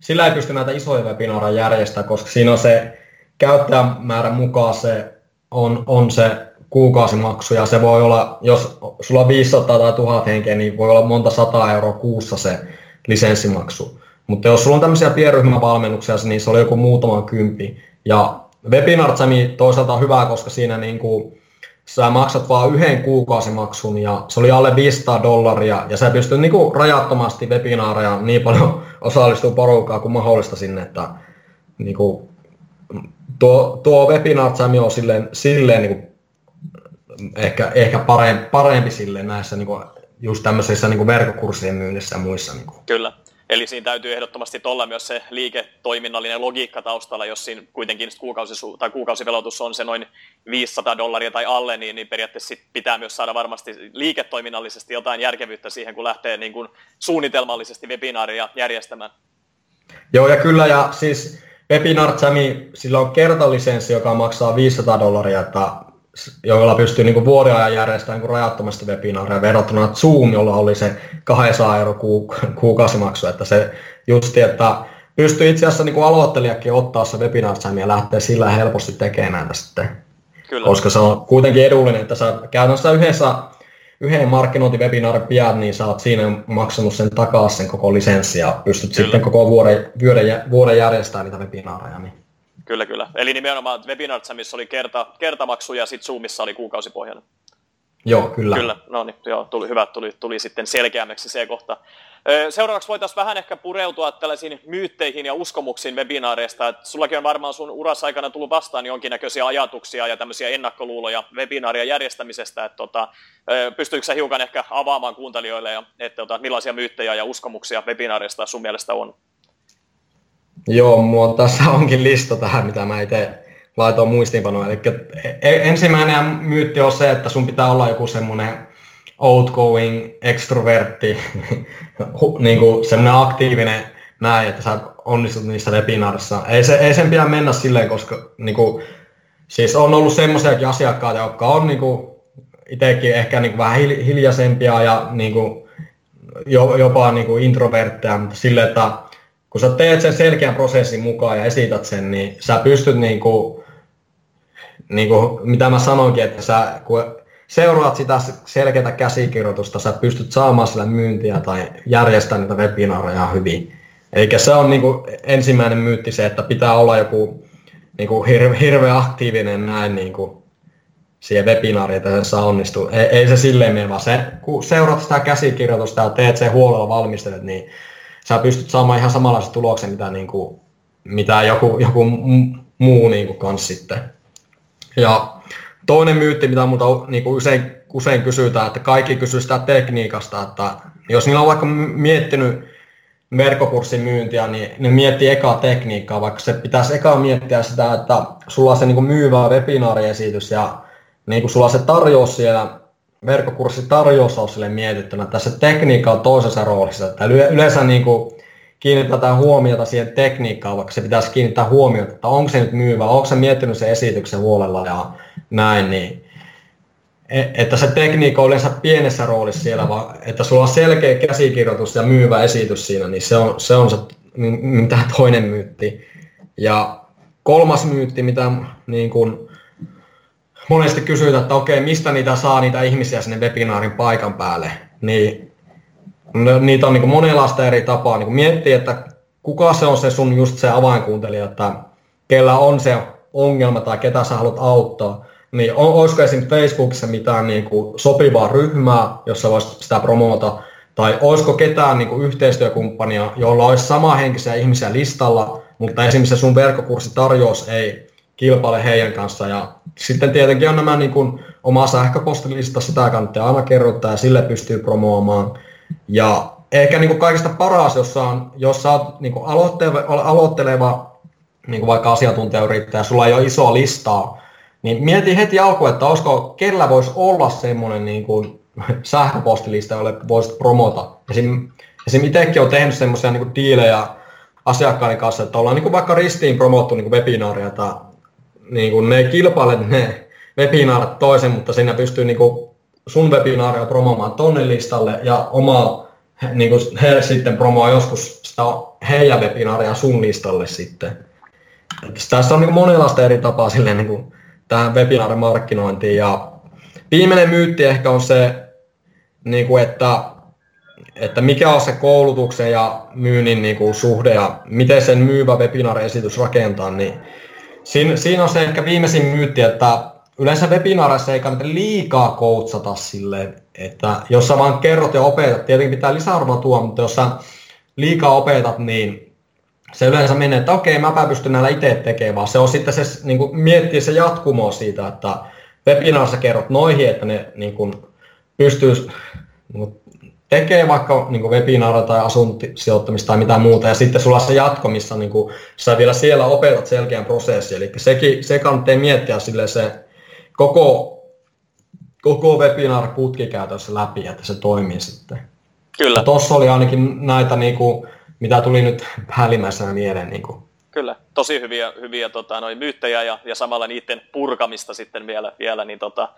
B: sillä ei pysty näitä isoja webinaareja järjestämään, koska siinä on se käyttäjämäärän mukaan se on, on se kuukausimaksu ja se voi olla, jos sulla on 500 tai 1000 henkeä, niin voi olla monta sataa euroa kuussa se lisenssimaksu. Mutta jos sulla on tämmöisiä pienryhmävalmennuksia, niin se oli joku muutama kympi. Ja Webinar toisaalta on hyvä, koska siinä niin kuin, sä maksat vain yhden kuukausimaksun ja se oli alle 500 dollaria ja sä pystyt niin kuin rajattomasti webinaareja niin paljon osallistuu porukkaa kuin mahdollista sinne, että niin kuin, tuo, tuo webinar on silleen, silleen niin kuin ehkä, ehkä parempi, parempi sille näissä niin kuin, just tämmöisissä niin kuin verkkokurssien myynnissä ja muissa. Niin kuin.
A: Kyllä. Eli siinä täytyy ehdottomasti olla myös se liiketoiminnallinen logiikka taustalla, jos siinä kuitenkin kuukausi, tai kuukausivelotus on se noin 500 dollaria tai alle, niin, niin periaatteessa sit pitää myös saada varmasti liiketoiminnallisesti jotain järkevyyttä siihen, kun lähtee niin kuin suunnitelmallisesti webinaaria järjestämään.
B: Joo, ja kyllä, ja siis Webinar Jami, sillä on kertalisenssi, joka maksaa 500 dollaria, että joilla pystyy niin vuoden ajan järjestämään niin rajattomasti webinaareja verrattuna Zoom, jolla oli se 200 euro kuukausimaksu, että se justi, että pystyy itse asiassa niin aloittelijakin ottaa se webinar ja lähteä sillä helposti tekemään näitä sitten. Kyllä. Koska se on kuitenkin edullinen, että sä käytännössä yhdessä yhden markkinointivebinaarin pian, niin sä oot siinä maksanut sen takaisin sen koko lisenssi ja pystyt kyllä. sitten koko vuoden, vuoden, vuoden järjestämään niitä webinaareja. Niin.
A: Kyllä, kyllä. Eli nimenomaan Webinar missä oli kerta, kertamaksu ja sitten Zoomissa oli kuukausipohjainen.
B: Joo, kyllä.
A: Kyllä, no niin, joo, tuli hyvä, tuli, tuli sitten selkeämmäksi se kohta. Seuraavaksi voitaisiin vähän ehkä pureutua tällaisiin myytteihin ja uskomuksiin webinaareista. Et sullakin on varmaan sun urassa aikana tullut vastaan jonkinnäköisiä ajatuksia ja tämmöisiä ennakkoluuloja webinaaria järjestämisestä. Et tota, pystyykö sä hiukan ehkä avaamaan kuuntelijoille, ja, että tota, millaisia myyttejä ja uskomuksia webinaareista sun mielestä on?
B: Joo, mulla tässä onkin lista tähän, mitä mä itse laitoin muistiinpanoon. Eli e-, ensimmäinen myytti on se, että sun pitää olla joku semmoinen outgoing, extrovertti, niin kuin semmoinen aktiivinen näin, että sä onnistut niissä webinaarissa. Ei, se, ei sen pidä mennä silleen, koska niin kuin, siis on ollut semmoisiakin asiakkaita, jotka on niin kuin, itsekin ehkä niin kuin, vähän hiljaisempia ja niin kuin, jopa niin kuin introvertteja, mutta silleen, että kun sä teet sen selkeän prosessin mukaan ja esität sen, niin sä pystyt niin kuin, niin kuin, mitä mä sanoinkin, että sä, kun seuraat sitä selkeää käsikirjoitusta, sä pystyt saamaan sillä myyntiä tai järjestämään niitä webinaareja hyvin. Eli se on niin kuin ensimmäinen myytti se, että pitää olla joku niin kuin hirve, hirveän aktiivinen näin niin kuin siihen webinaariin, että se saa onnistua. Ei, ei se silleen mene, vaan se, kun seuraat sitä käsikirjoitusta ja teet sen huolella valmistelet, niin sä pystyt saamaan ihan samanlaisen tuloksen, mitä, niin kuin, mitä joku, joku muu niin kuin kanssa sitten. Ja toinen myytti, mitä multa niin kuin usein, usein kysytään, että kaikki kysyy sitä tekniikasta, että jos niillä on vaikka miettinyt verkkokurssin myyntiä, niin ne miettii ekaa tekniikkaa, vaikka se pitäisi ekaa miettiä sitä, että sulla on se niin kuin myyvä webinaariesitys ja niin kuin sulla on se tarjous siellä, verkkokurssi tarjous on sille mietittynä, se tekniikka on toisessa roolissa. Että yleensä niin kuin kiinnitetään huomiota siihen tekniikkaan, vaikka se pitäisi kiinnittää huomiota, että onko se nyt myyvä, onko se miettinyt sen esityksen huolella ja näin, niin e, että se tekniikka on yleensä pienessä roolissa siellä, vaan että sulla on selkeä käsikirjoitus ja myyvä esitys siinä, niin se on se, on se mitä toinen myytti. Ja kolmas myytti, mitä niin kun monesti kysytään, että okei, mistä niitä saa niitä ihmisiä sinne webinaarin paikan päälle, niin niitä on niin monenlaista eri tapaa. Niin miettiä, että kuka se on se sun just se avainkuuntelija, että kellä on se ongelma tai ketä sä haluat auttaa. Niin on, olisiko esimerkiksi Facebookissa mitään niin kuin sopivaa ryhmää, jossa voisi sitä promota, tai olisiko ketään niin kuin yhteistyökumppania, jolla olisi samanhenkisiä ihmisiä listalla, mutta esimerkiksi sun verkkokurssitarjous ei kilpaile heidän kanssa. Ja sitten tietenkin on nämä niin kuin, oma sähköpostilista, sitä kannattaa aina kerrottaa ja sille pystyy promoomaan. Ja ehkä niin kuin kaikista paras, jos, on, jos sä oot niin kuin aloitteleva, aloitteleva niin kuin vaikka asiantuntijayrittäjä, sulla ei ole isoa listaa, niin mietin heti alkuun, että olisiko, kellä voisi olla semmoinen niin kuin sähköpostilista, jolle voisit promota. Esim, esim itsekin olen tehnyt semmoisia niin diilejä asiakkaiden kanssa, että ollaan niin kuin vaikka ristiin promottu niin kuin webinaaria, että niin kuin ne ei kilpaile ne webinaarit toisen, mutta siinä pystyy niin kuin sun webinaaria promomaan tonne listalle ja oma niin kuin he sitten promoa joskus sitä heidän webinaaria sun listalle sitten. Että tässä on niin kuin monenlaista eri tapaa silleen niin kuin tähän webinaarimarkkinointiin. Ja viimeinen myytti ehkä on se, niin kuin että, että mikä on se koulutuksen ja myynnin niin kuin suhde ja miten sen myyvä webinaari-esitys rakentaa, niin siinä, siinä on se ehkä viimeisin myytti, että yleensä webinaareissa ei kannata liikaa koutsata silleen, että jos sä vaan kerrot ja opetat, tietenkin pitää lisäarvoa tuoda, mutta jos sä liikaa opetat, niin se yleensä menee, että okei, mäpä pystyn näillä itse tekemään, vaan se on sitten se, niin kuin miettiä se jatkumo siitä, että webinaarissa kerrot noihin, että ne niin kuin, pystyy tekee vaikka niin kuin webinaaria tai asuntosijoittamista tai mitä muuta, ja sitten sulla on se jatko, missä niin kuin, sä vielä siellä opetat selkeän prosessin, eli sekin, se kannattaa miettiä sille se koko, koko webinar-putki käytössä läpi, että se toimii sitten. Kyllä. Tuossa oli ainakin näitä niin kuin, mitä tuli nyt päällimmäisenä mieleen niin kuin
A: kyllä. Tosi hyviä, hyviä tota, noin myyttejä ja, ja samalla niiden purkamista sitten vielä, vielä niin tota,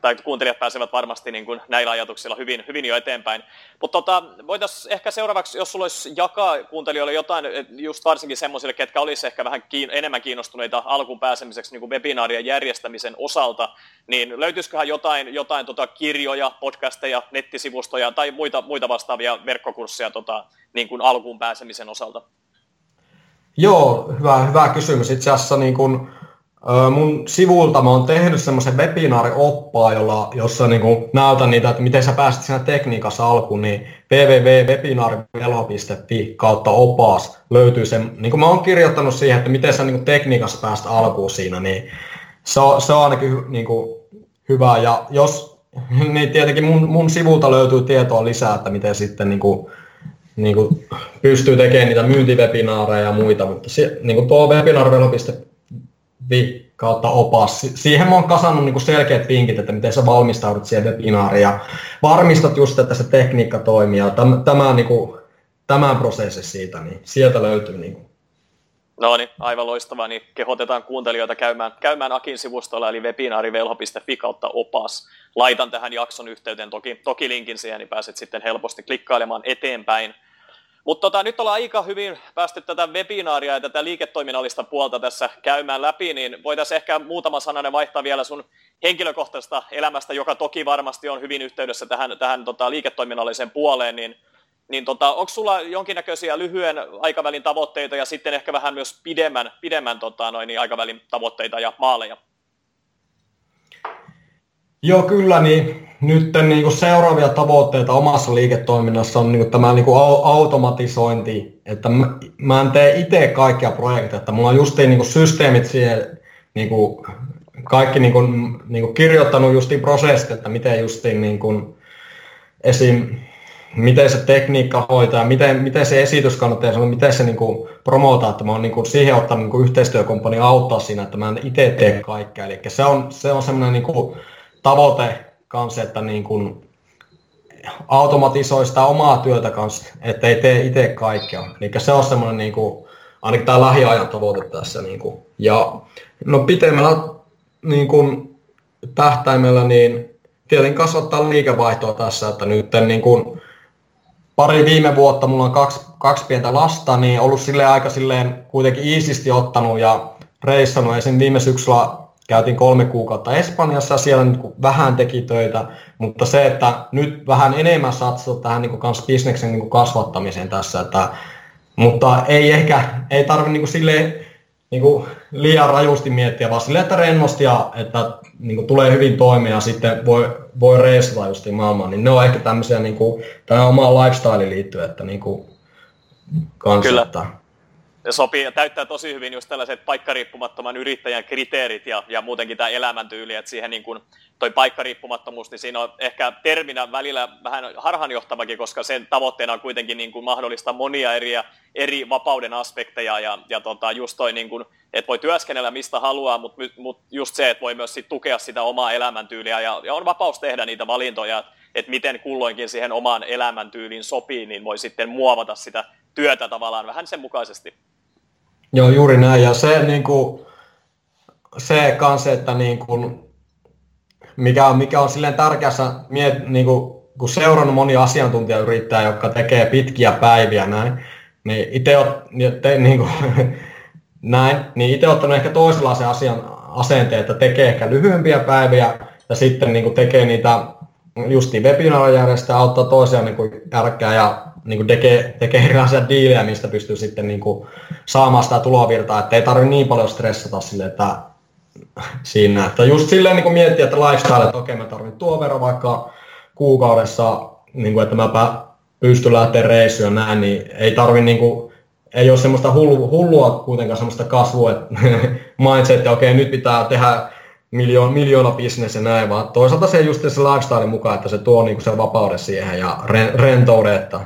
A: tai kuuntelijat pääsevät varmasti niin kuin näillä ajatuksilla hyvin, hyvin jo eteenpäin. Mutta tota, voitaisiin ehkä seuraavaksi, jos sulla olisi jakaa kuuntelijoille jotain, just varsinkin semmoisille, ketkä olisi ehkä vähän kiin, enemmän kiinnostuneita alkuun pääsemiseksi niin kuin webinaarien järjestämisen osalta, niin löytyisiköhän jotain, jotain tota kirjoja, podcasteja, nettisivustoja tai muita, muita vastaavia verkkokursseja tota, niin kuin alkuun pääsemisen osalta?
B: Joo, hyvä, hyvä kysymys. Itse asiassa niin kun, mun sivulta mä oon tehnyt semmoisen webinaarioppaa, jolla, jossa niin kun näytän niitä, että miten sä pääset siinä tekniikassa alkuun, niin www.webinaarivelho.fi kautta opas löytyy sen, niin kuin mä oon kirjoittanut siihen, että miten sä niin tekniikassa päästä alkuun siinä, niin se on, se on ainakin niin kuin, hyvä. Ja jos, niin tietenkin mun, mun sivulta löytyy tietoa lisää, että miten sitten niin kuin, niin kuin pystyy tekemään niitä myyntivebinaareja ja muita, mutta se, niin kuin tuo webinarvelo.fi kautta opas, siihen mä oon kasannut niin kuin selkeät vinkit, että miten sä valmistaudut siihen webinaariin ja varmistat just, että se tekniikka toimii ja tämä, tämä, niin kuin, tämän prosessi siitä, niin sieltä löytyy niin kuin
A: No niin, aivan loistavaa, niin kehotetaan kuuntelijoita käymään, käymään Akin sivustolla, eli webinaarivelho.fi kautta opas. Laitan tähän jakson yhteyteen toki, toki linkin siihen, niin pääset sitten helposti klikkailemaan eteenpäin. Mutta tota, nyt ollaan aika hyvin päästy tätä webinaaria ja tätä liiketoiminnallista puolta tässä käymään läpi, niin voitaisiin ehkä muutama sananen vaihtaa vielä sun henkilökohtaisesta elämästä, joka toki varmasti on hyvin yhteydessä tähän, tähän tota, liiketoiminnalliseen puoleen, niin niin tota, onko sulla jonkinnäköisiä lyhyen aikavälin tavoitteita ja sitten ehkä vähän myös pidemmän, pidemmän tota, noin, niin aikavälin tavoitteita ja maaleja?
B: Joo, kyllä, niin nyt niin kuin seuraavia tavoitteita omassa liiketoiminnassa on niin kuin tämä niin kuin automatisointi, että mä, mä en tee itse kaikkia projekteja, että mulla on justiin niin kuin systeemit siihen, niin kuin kaikki niin kuin, niin kuin kirjoittanut justiin prosessit, että miten justiin niin kuin, esim miten se tekniikka hoitaa, miten, miten se esitys kannattaa sanoa, miten se niin kuin promotaa, että mä oon niin kuin siihen ottanut niin yhteistyökumppani auttaa siinä, että mä en itse tee kaikkea. Eli se on, se on semmoinen niin kuin tavoite kanssa, että niin kuin automatisoi sitä omaa työtä kanssa, että ei tee itse kaikkea. Eli se on semmoinen niin kuin, ainakin tämä lähiajan tavoite tässä. Niin kuin. Ja no pitemmällä niin kuin, tähtäimellä niin tietenkin kasvattaa liikevaihtoa tässä, että nyt niin kuin, pari viime vuotta, mulla on kaksi, kaksi pientä lasta, niin ollut silleen aika silleen kuitenkin iisisti ottanut ja reissannut. Esim. viime syksyllä käytiin kolme kuukautta Espanjassa ja siellä niin vähän teki töitä, mutta se, että nyt vähän enemmän satsata tähän niin kans bisneksen niin kasvattamiseen tässä, että, mutta ei ehkä, ei tarvitse niin silleen niin kuin liian rajusti miettiä, vaan silleen, että rennosti ja että niin kuin tulee hyvin toimia ja sitten voi, voi reissata just maailmaan, niin ne on ehkä tämmöisiä niin kuin, tähän omaan lifestyle liittyen, että niin kuin, kans,
A: Kyllä.
B: Että,
A: se sopii täyttää tosi hyvin just tällaiset paikkariippumattoman yrittäjän kriteerit ja, ja muutenkin tämä elämäntyyli, että siihen niin kuin toi paikkariippumattomuus, niin siinä on ehkä terminä välillä vähän harhanjohtavakin, koska sen tavoitteena on kuitenkin niin kuin mahdollista monia eri, eri vapauden aspekteja ja, ja tota, just toi, niin kuin, että voi työskennellä mistä haluaa, mutta mut just se, että voi myös sit tukea sitä omaa elämäntyyliä ja, ja on vapaus tehdä niitä valintoja, että miten kulloinkin siihen omaan elämäntyyliin sopii, niin voi sitten muovata sitä työtä tavallaan vähän sen mukaisesti.
B: Joo, juuri näin. Ja se, niin kuin, se kanssa, että niin kuin, mikä on, mikä on silleen tärkeässä, niin kuin, kun seurannut moni asiantuntijayrittäjä, jotka tekee pitkiä päiviä näin, niin itse te, niin kuin, näin, niin itse ottanut ehkä toisenlaisen asian, asenteen, että tekee ehkä lyhyempiä päiviä ja sitten niin kuin tekee niitä justiin webinaaria järjestää, auttaa toisiaan niin kuin järkkää ja niin kuin tekee, tekee erilaisia diilejä, mistä pystyy sitten niin kuin saamaan sitä tulovirtaa, että ei tarvitse niin paljon stressata sille, että siinä, että just silleen niin kuin miettiä, että lifestyle, että okei mä tarvitsen tuo verran vaikka kuukaudessa, niin kuin, että mä pystyn lähteä reissuun näin, niin ei tarvi niin kuin, ei ole semmoista hullua, hullua kuitenkaan semmoista kasvua, että mindset, että okei nyt pitää tehdä miljoona, miljoona bisnes ja näin, vaan toisaalta se just se lifestyle mukaan, että se tuo niinku sen vapauden siihen ja rentouden, että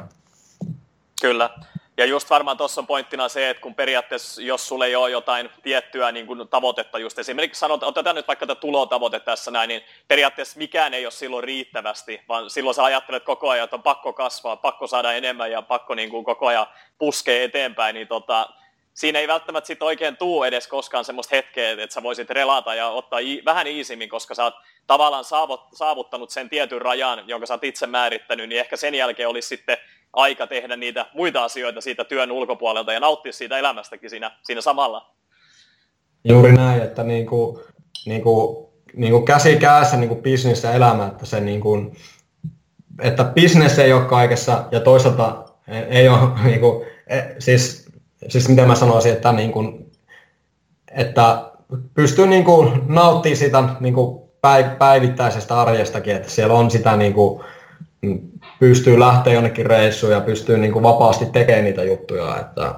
A: Kyllä. Ja just varmaan tuossa on pointtina se, että kun periaatteessa, jos sulle ei ole jotain tiettyä niin kuin tavoitetta, just esimerkiksi sanotaan, otetaan nyt vaikka tätä tulotavoite tässä näin, niin periaatteessa mikään ei ole silloin riittävästi, vaan silloin sä ajattelet koko ajan, että on pakko kasvaa, pakko saada enemmän ja pakko niin kuin koko ajan puskea eteenpäin, niin tota, siinä ei välttämättä sit oikein tuu edes koskaan semmoista hetkeä, että sä voisit relata ja ottaa i- vähän iisimmin, koska sä oot tavallaan saavut, saavuttanut sen tietyn rajan, jonka sä oot itse määrittänyt, niin ehkä sen jälkeen olisi sitten aika tehdä niitä muita asioita siitä työn ulkopuolelta ja nauttia siitä elämästäkin siinä, siinä samalla.
B: Juuri näin, että niin kuin, niin kuin, niin kuin käsi kädessä niin kuin business ja elämä, että, se niin kuin, että business ei ole kaikessa ja toisaalta ei ole, niin kuin, e, siis, siis mitä mä sanoisin, että, niin kuin, että pystyy niin kuin, nauttimaan sitä niin kuin päivittäisestä arjestakin, että siellä on sitä niin kuin, pystyy lähteä jonnekin reissuun ja pystyy niin kuin vapaasti tekemään niitä juttuja, että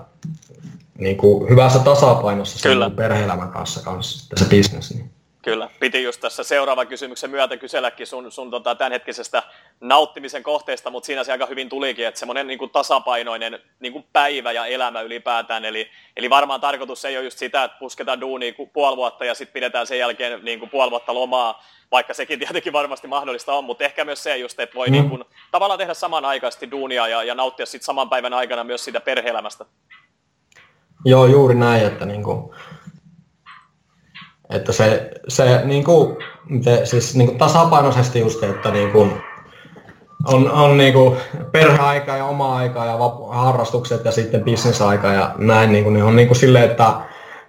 B: niin kuin hyvässä tasapainossa sen Kyllä. perhe-elämän kanssa, kanssa se business. Niin.
A: Kyllä, piti just tässä seuraavan kysymyksen myötä kyselläkin sun, sun tota, tämänhetkisestä nauttimisen kohteesta, mutta siinä se aika hyvin tulikin, että semmoinen niin tasapainoinen niin kuin päivä ja elämä ylipäätään, eli, eli varmaan tarkoitus ei ole just sitä, että pusketaan duuni puoli vuotta ja sitten pidetään sen jälkeen niin kuin puoli vuotta lomaa, vaikka sekin tietenkin varmasti mahdollista on, mutta ehkä myös se just, että voi mm. niin kuin, tavallaan tehdä samanaikaisesti duunia ja, ja nauttia sitten saman päivän aikana myös siitä perheelämästä.
B: Joo, juuri näin, että niin kuin, että se, se niin kuin, te, siis niin kuin tasapainoisesti just, että niin kuin, on, on niin kuin perheaika ja oma aika ja harrastukset ja sitten bisnesaika ja näin, niin kuin, niin on niin kuin silleen, että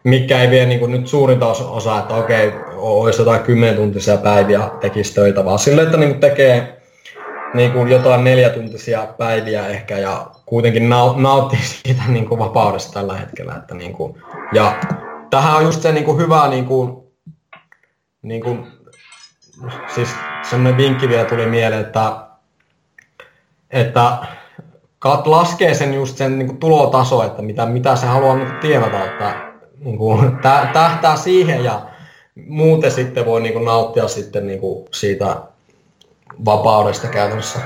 B: mikä ei vie niin kuin nyt suurinta osaa, että okei, olisi jotain kymmentuntisia päiviä tekisi töitä, vaan silleen, että niin kuin tekee niin kuin jotain neljätuntisia päiviä ehkä ja kuitenkin nauttii siitä niin kuin vapaudesta tällä hetkellä. Että niin kuin, ja tähän on just se niin kuin hyvä, niin kuin, niin kuin, siis semmoinen vinkki vielä tuli mieleen, että, että kat laskee sen just sen niin kuin tulotaso, että mitä, mitä se haluaa niin tienata, että niin kuin, tähtää siihen ja muuten sitten voi niin kuin, nauttia sitten niin kuin, siitä vapaudesta käytännössä.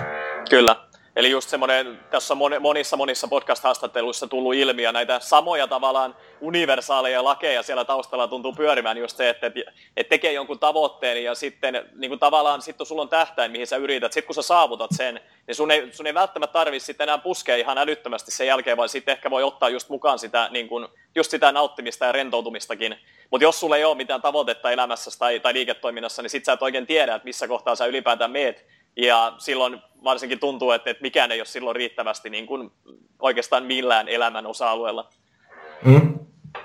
A: Kyllä. Eli just semmoinen, tässä on monissa monissa podcast-haastatteluissa tullut ilmi ja näitä samoja tavallaan universaaleja lakeja siellä taustalla tuntuu pyörimään just se, että, että tekee jonkun tavoitteen ja sitten niin kuin tavallaan sitten sulla on tähtäin, mihin sä yrität. Sitten kun sä saavutat sen, niin sun ei, sun ei välttämättä tarvitse sitten enää puskea ihan älyttömästi sen jälkeen, vaan sitten ehkä voi ottaa just mukaan sitä, niin kuin, just sitä nauttimista ja rentoutumistakin. Mutta jos sulla ei ole mitään tavoitetta elämässä tai, tai liiketoiminnassa, niin sit sä et oikein tiedä, että missä kohtaa sä ylipäätään meet. Ja silloin varsinkin tuntuu, että, että mikään ei ole silloin riittävästi niin kuin oikeastaan millään elämän osa-alueella.
B: Mm.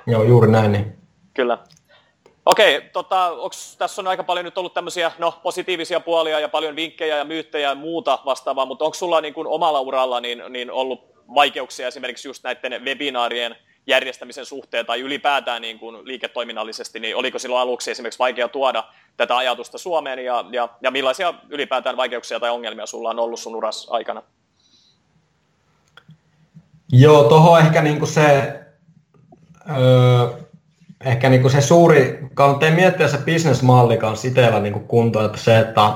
B: Joo, juuri näin. Niin.
A: Kyllä. Okei, tota, onks, tässä on aika paljon nyt ollut tämmöisiä no, positiivisia puolia ja paljon vinkkejä ja myyttejä ja muuta vastaavaa, mutta onko sulla niin kuin omalla uralla niin, niin ollut vaikeuksia esimerkiksi just näiden webinaarien järjestämisen suhteen tai ylipäätään niin kuin liiketoiminnallisesti, niin oliko silloin aluksi esimerkiksi vaikea tuoda tätä ajatusta Suomeen ja, ja, ja millaisia ylipäätään vaikeuksia tai ongelmia sulla on ollut sun uras aikana?
B: Joo, tuohon ehkä niin kuin se, öö, ehkä niin kuin se suuri, kannattaa miettiä se bisnesmalli kanssa itsellä niin kuin kuntoon, että se, että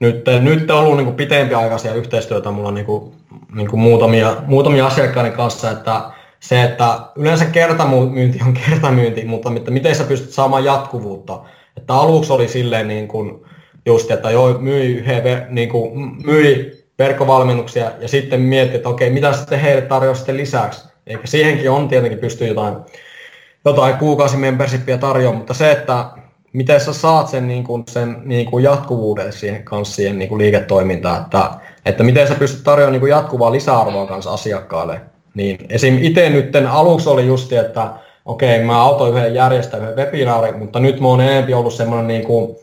B: nyt, nyt on ollut niin kuin pitempiaikaisia yhteistyötä mulla niin kuin, niin kuin muutamia, muutamia asiakkaiden kanssa, että se, että yleensä kertamyynti on kertamyynti, mutta miten sä pystyt saamaan jatkuvuutta. Että aluksi oli silleen niin kuin just, että joo, myi, yhden, niin kuin, myi verkkovalmennuksia ja sitten mietti, että okei, mitä sitten heille tarjoaa sitten lisäksi. Eikä siihenkin on tietenkin pysty jotain, jotain kuukausimembershipia tarjoamaan, mutta se, että miten sä saat sen, niin kuin, sen niin kuin jatkuvuuden siihen kanssa siihen niin kuin liiketoimintaan, että, että miten sä pystyt tarjoamaan niin kuin jatkuvaa lisäarvoa kanssa asiakkaille. Niin esim. itse nyt aluksi oli justi, että okei, okay, mä autoin yhden järjestää yhden webinaarin, mutta nyt mä oon enemmän ollut semmoinen niin kuin,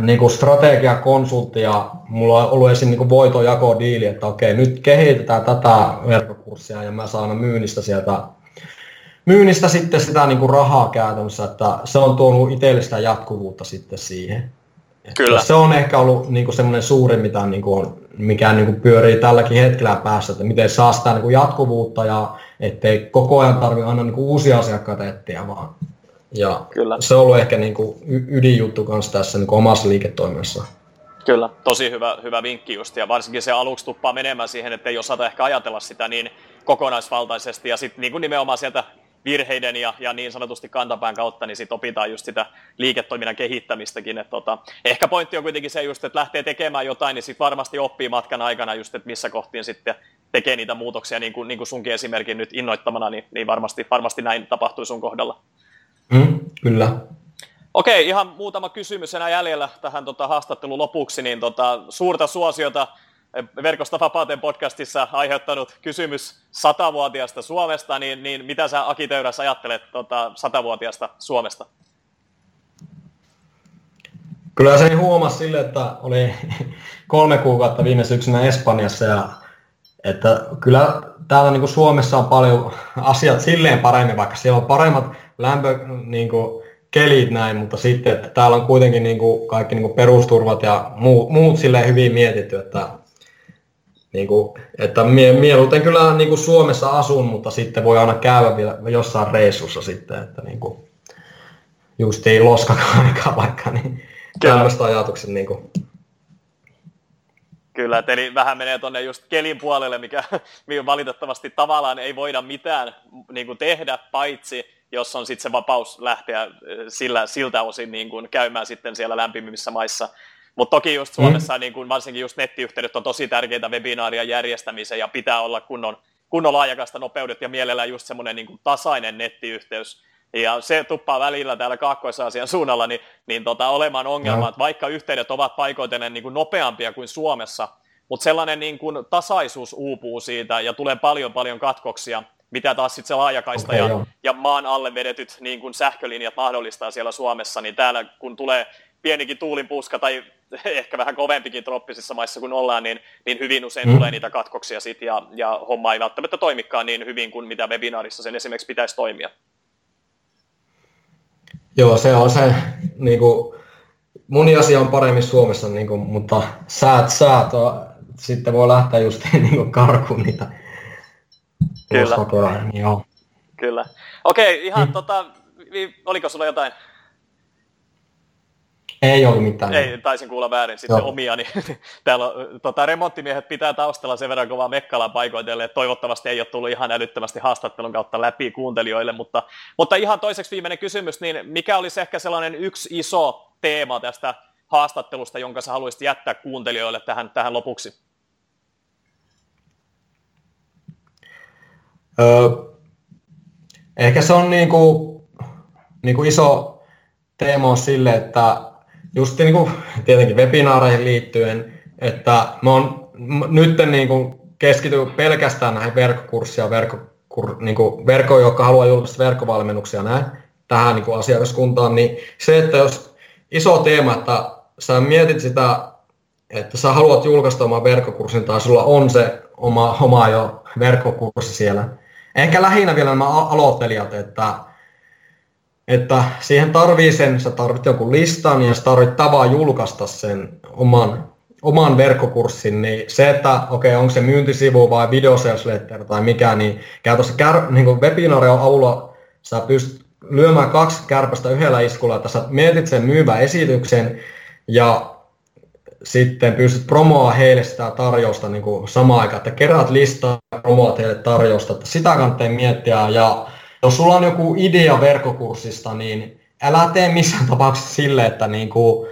B: niin kuin strategiakonsultti ja mulla on ollut esim. Niin voitojako diili, että okei, okay, nyt kehitetään tätä verkkokurssia ja mä saan myynnistä sieltä myynnistä sitten sitä niin kuin rahaa käytännössä, että se on tuonut itselle sitä jatkuvuutta sitten siihen. Kyllä. Se on ehkä ollut niin kuin semmoinen suuri, mitä niin kuin on, mikä niin kuin pyörii tälläkin hetkellä päässä, että miten saa sitä niin kuin jatkuvuutta ja ettei koko ajan tarvitse aina niin kuin uusia asiakkaita etsiä vaan. Ja Kyllä. se on ollut ehkä niin kuin ydinjuttu kanssa tässä niin kuin omassa liiketoiminnassa.
A: Kyllä, tosi hyvä, hyvä vinkki just, ja varsinkin se aluksi tuppaa menemään siihen, että ei osata ehkä ajatella sitä niin kokonaisvaltaisesti, ja sitten niin nimenomaan sieltä virheiden ja, ja niin sanotusti kantapään kautta, niin sitten opitaan just sitä liiketoiminnan kehittämistäkin. Et tota, ehkä pointti on kuitenkin se just, että lähtee tekemään jotain, niin sitten varmasti oppii matkan aikana just, että missä kohtiin sitten tekee niitä muutoksia, niin kuin, niin kuin sunkin esimerkin nyt innoittamana, niin, niin varmasti, varmasti näin tapahtui sun kohdalla.
B: Mm, kyllä.
A: Okei, ihan muutama kysymys enää jäljellä tähän tota, haastattelun lopuksi, niin tota, suurta suosiota Verkosta vapauteen podcastissa aiheuttanut kysymys satavuotiaasta Suomesta, niin, niin mitä sä Aki Töyräs ajattelet tota, satavuotiaasta Suomesta?
B: Kyllä se huomasi sille, että oli kolme kuukautta viime syksynä Espanjassa ja että kyllä täällä niin kuin Suomessa on paljon asiat silleen paremmin, vaikka siellä on paremmat lämpö, niin kuin, kelit näin, mutta sitten, että täällä on kuitenkin niin kuin, kaikki niin kuin perusturvat ja muut, muut silleen hyvin mietitty, että, niin kuin, että mie, mieluiten kyllä niin kuin Suomessa asun, mutta sitten voi aina käydä vielä jossain reissussa sitten, että niin kuin, just ei loskakaan aikaa vaikka, niin tämmöistä ajatukset niin kuin,
A: Kyllä, eli vähän menee tuonne just kelin puolelle, mikä, valitettavasti tavallaan ei voida mitään niin kuin tehdä, paitsi jos on sitten se vapaus lähteä eh, sillä, siltä osin niin kuin käymään sitten siellä lämpimmissä maissa. Mutta toki just Suomessa mm. niin kuin varsinkin just nettiyhteydet on tosi tärkeitä webinaaria järjestämiseen ja pitää olla kunnon, kunnon laajakasta nopeudet ja mielellään just semmoinen niin tasainen nettiyhteys. Ja se tuppaa välillä täällä Kaakkois-Aasian suunnalla niin, niin tota, olemaan ongelma, että vaikka yhteydet ovat paikoitellen niin kuin nopeampia kuin Suomessa, mutta sellainen niin kuin tasaisuus uupuu siitä ja tulee paljon paljon katkoksia, mitä taas sitten se laajakaista okay, ja, ja maan alle vedetyt niin kuin sähkölinjat mahdollistaa siellä Suomessa, niin täällä kun tulee pienikin tuulinpuska tai ehkä vähän kovempikin troppisissa maissa kun ollaan, niin, niin hyvin usein mm. tulee niitä katkoksia sit ja, ja homma ei välttämättä toimikaan niin hyvin kuin mitä webinaarissa sen esimerkiksi pitäisi toimia.
B: Joo, se on se, niin kuin, moni asia on paremmin Suomessa, niin kuin, mutta säät, säät on, sitten voi lähteä just niin kuin karkuun niitä
A: Kyllä. Niin joo. Kyllä. Okei, ihan mm. tota, oliko sulla jotain?
B: Ei ollut mitään.
A: Ei, taisin kuulla väärin sitten Joo. omia, niin täällä tota, remonttimiehet pitää taustalla sen verran kovaa mekkalaa paikoitelle, että toivottavasti ei ole tullut ihan älyttömästi haastattelun kautta läpi kuuntelijoille, mutta, mutta ihan toiseksi viimeinen kysymys, niin mikä olisi ehkä sellainen yksi iso teema tästä haastattelusta, jonka sä haluaisit jättää kuuntelijoille tähän, tähän lopuksi?
B: Öö, ehkä se on niinku, niinku iso teema on sille, että just niinku, tietenkin webinaareihin liittyen, että mä oon nyt niinku keskity pelkästään näihin verkkokurssia, verkkokur, niinku verkkoon, jotka haluaa julkaista verkkovalmennuksia näin, tähän niinku asiakaskuntaan, niin se, että jos iso teema, että sä mietit sitä, että sä haluat julkaista oman verkkokurssin tai sulla on se oma, oma jo verkkokurssi siellä, Ehkä lähinnä vielä nämä aloittelijat, että, että siihen tarvii sen, sä tarvit jonkun listan ja sä tarvit tavaa julkaista sen oman, oman verkkokurssin, niin se, että okei, okay, onko se myyntisivu vai video sales letter tai mikä, niin käytössä kär, niin webinaarin avulla sä pystyt lyömään kaksi kärpästä yhdellä iskulla, että sä mietit sen myyvän esityksen ja sitten pystyt promoa heille sitä tarjousta niin kuin samaan aikaan, että keräät listaa ja promoat heille tarjousta, että sitä kannattaa miettiä ja jos sulla on joku idea verkkokurssista, niin älä tee missään tapauksessa sille, että niin kuin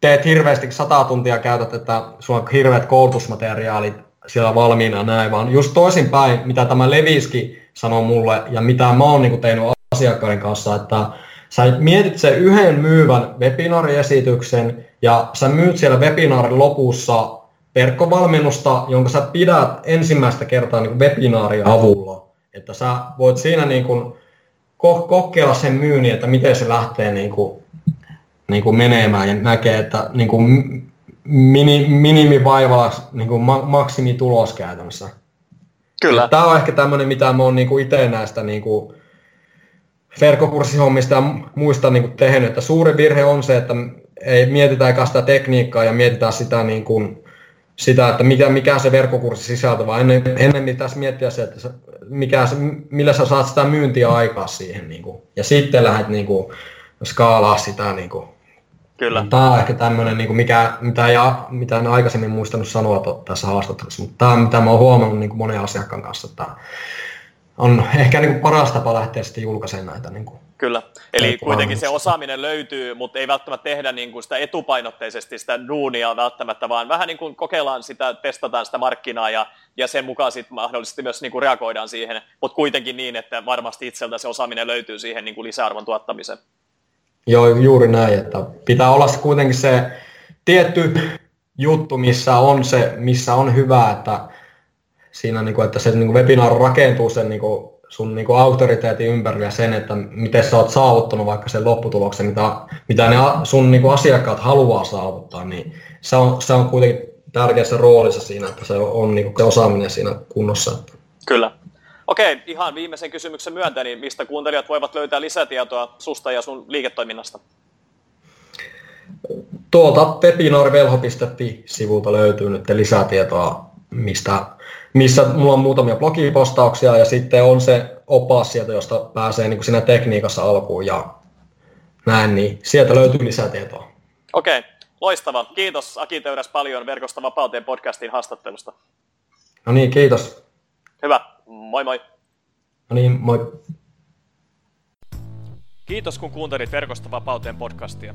B: teet hirveästi sata tuntia käytät, että sulla on hirveät koulutusmateriaalit siellä valmiina näin, vaan just toisinpäin, mitä tämä Leviski sanoi mulle ja mitä mä oon niin tehnyt asiakkaiden kanssa, että sä mietit sen yhden myyvän webinaariesityksen ja sä myyt siellä webinaarin lopussa verkkovalmennusta, jonka sä pidät ensimmäistä kertaa niin webinaarin avulla. Että sä voit siinä niin kuin ko- kokeilla sen myynnin, että miten se lähtee niin kuin, niin kuin menemään ja näkee, että niin kuin mini, minimivaivalla niin kuin ma- maksimitulos käytännössä. Kyllä. Tämä on ehkä tämmöinen, mitä mä oon niin itse näistä niin kuin verkkokurssihommista ja muista niin kuin tehnyt, että suuri virhe on se, että ei mietitä sitä tekniikkaa ja mietitään sitä, niin kuin, sitä että mikä, mikä se verkkokurssi sisältö, vaan ennen, ennen pitäisi miettiä se, että mikä se, millä sä saat sitä myyntiä aikaa siihen. Niin kuin, ja sitten lähdet niin kuin, skaalaa sitä. Niin kuin. Kyllä. Tämä on ehkä tämmöinen, niin kuin mikä, mitä, ei, mitä en aikaisemmin muistanut sanoa to, tässä haastattelussa, mutta tämä on mitä mä oon huomannut niin kuin monen asiakkaan kanssa, että on ehkä niin kuin paras tapa lähteä sitten julkaisemaan näitä niin kuin
A: Kyllä. Eli kuitenkin se osaaminen löytyy, mutta ei välttämättä tehdä niin kuin sitä etupainotteisesti sitä duunia välttämättä, vaan vähän niin kuin kokeillaan sitä, testataan sitä markkinaa ja, ja sen mukaan sitten mahdollisesti myös niin kuin reagoidaan siihen, mutta kuitenkin niin, että varmasti itseltä se osaaminen löytyy siihen niin kuin lisäarvon tuottamiseen.
B: Joo, juuri näin, että pitää olla se kuitenkin se tietty juttu, missä on se, missä on hyvä, että siinä, niin kuin, että se niin kuin webinaari rakentuu sen niin kuin, sun niin kuin auktoriteetin ympärillä sen, että miten sä oot saavuttanut vaikka sen lopputuloksen, mitä, mitä ne sun niin kuin asiakkaat haluaa saavuttaa, niin se on, se on kuitenkin tärkeässä roolissa siinä, että se on niin kuin osaaminen siinä kunnossa.
A: Kyllä. Okei, ihan viimeisen kysymyksen myöntä, niin mistä kuuntelijat voivat löytää lisätietoa susta ja sun liiketoiminnasta?
B: Tuolta webinaarivelho.fi-sivulta löytyy nyt lisätietoa, mistä missä mulla on muutamia blogipostauksia ja sitten on se opas sieltä, josta pääsee niin kuin siinä tekniikassa alkuun ja näin, niin sieltä löytyy lisätietoa.
A: Okei, okay. loistava. Kiitos Aki Töyräs paljon Verkosta vapauteen podcastin haastattelusta.
B: No niin, kiitos.
A: Hyvä, moi moi.
B: No niin, moi.
A: Kiitos kun kuuntelit Verkosta vapauteen podcastia.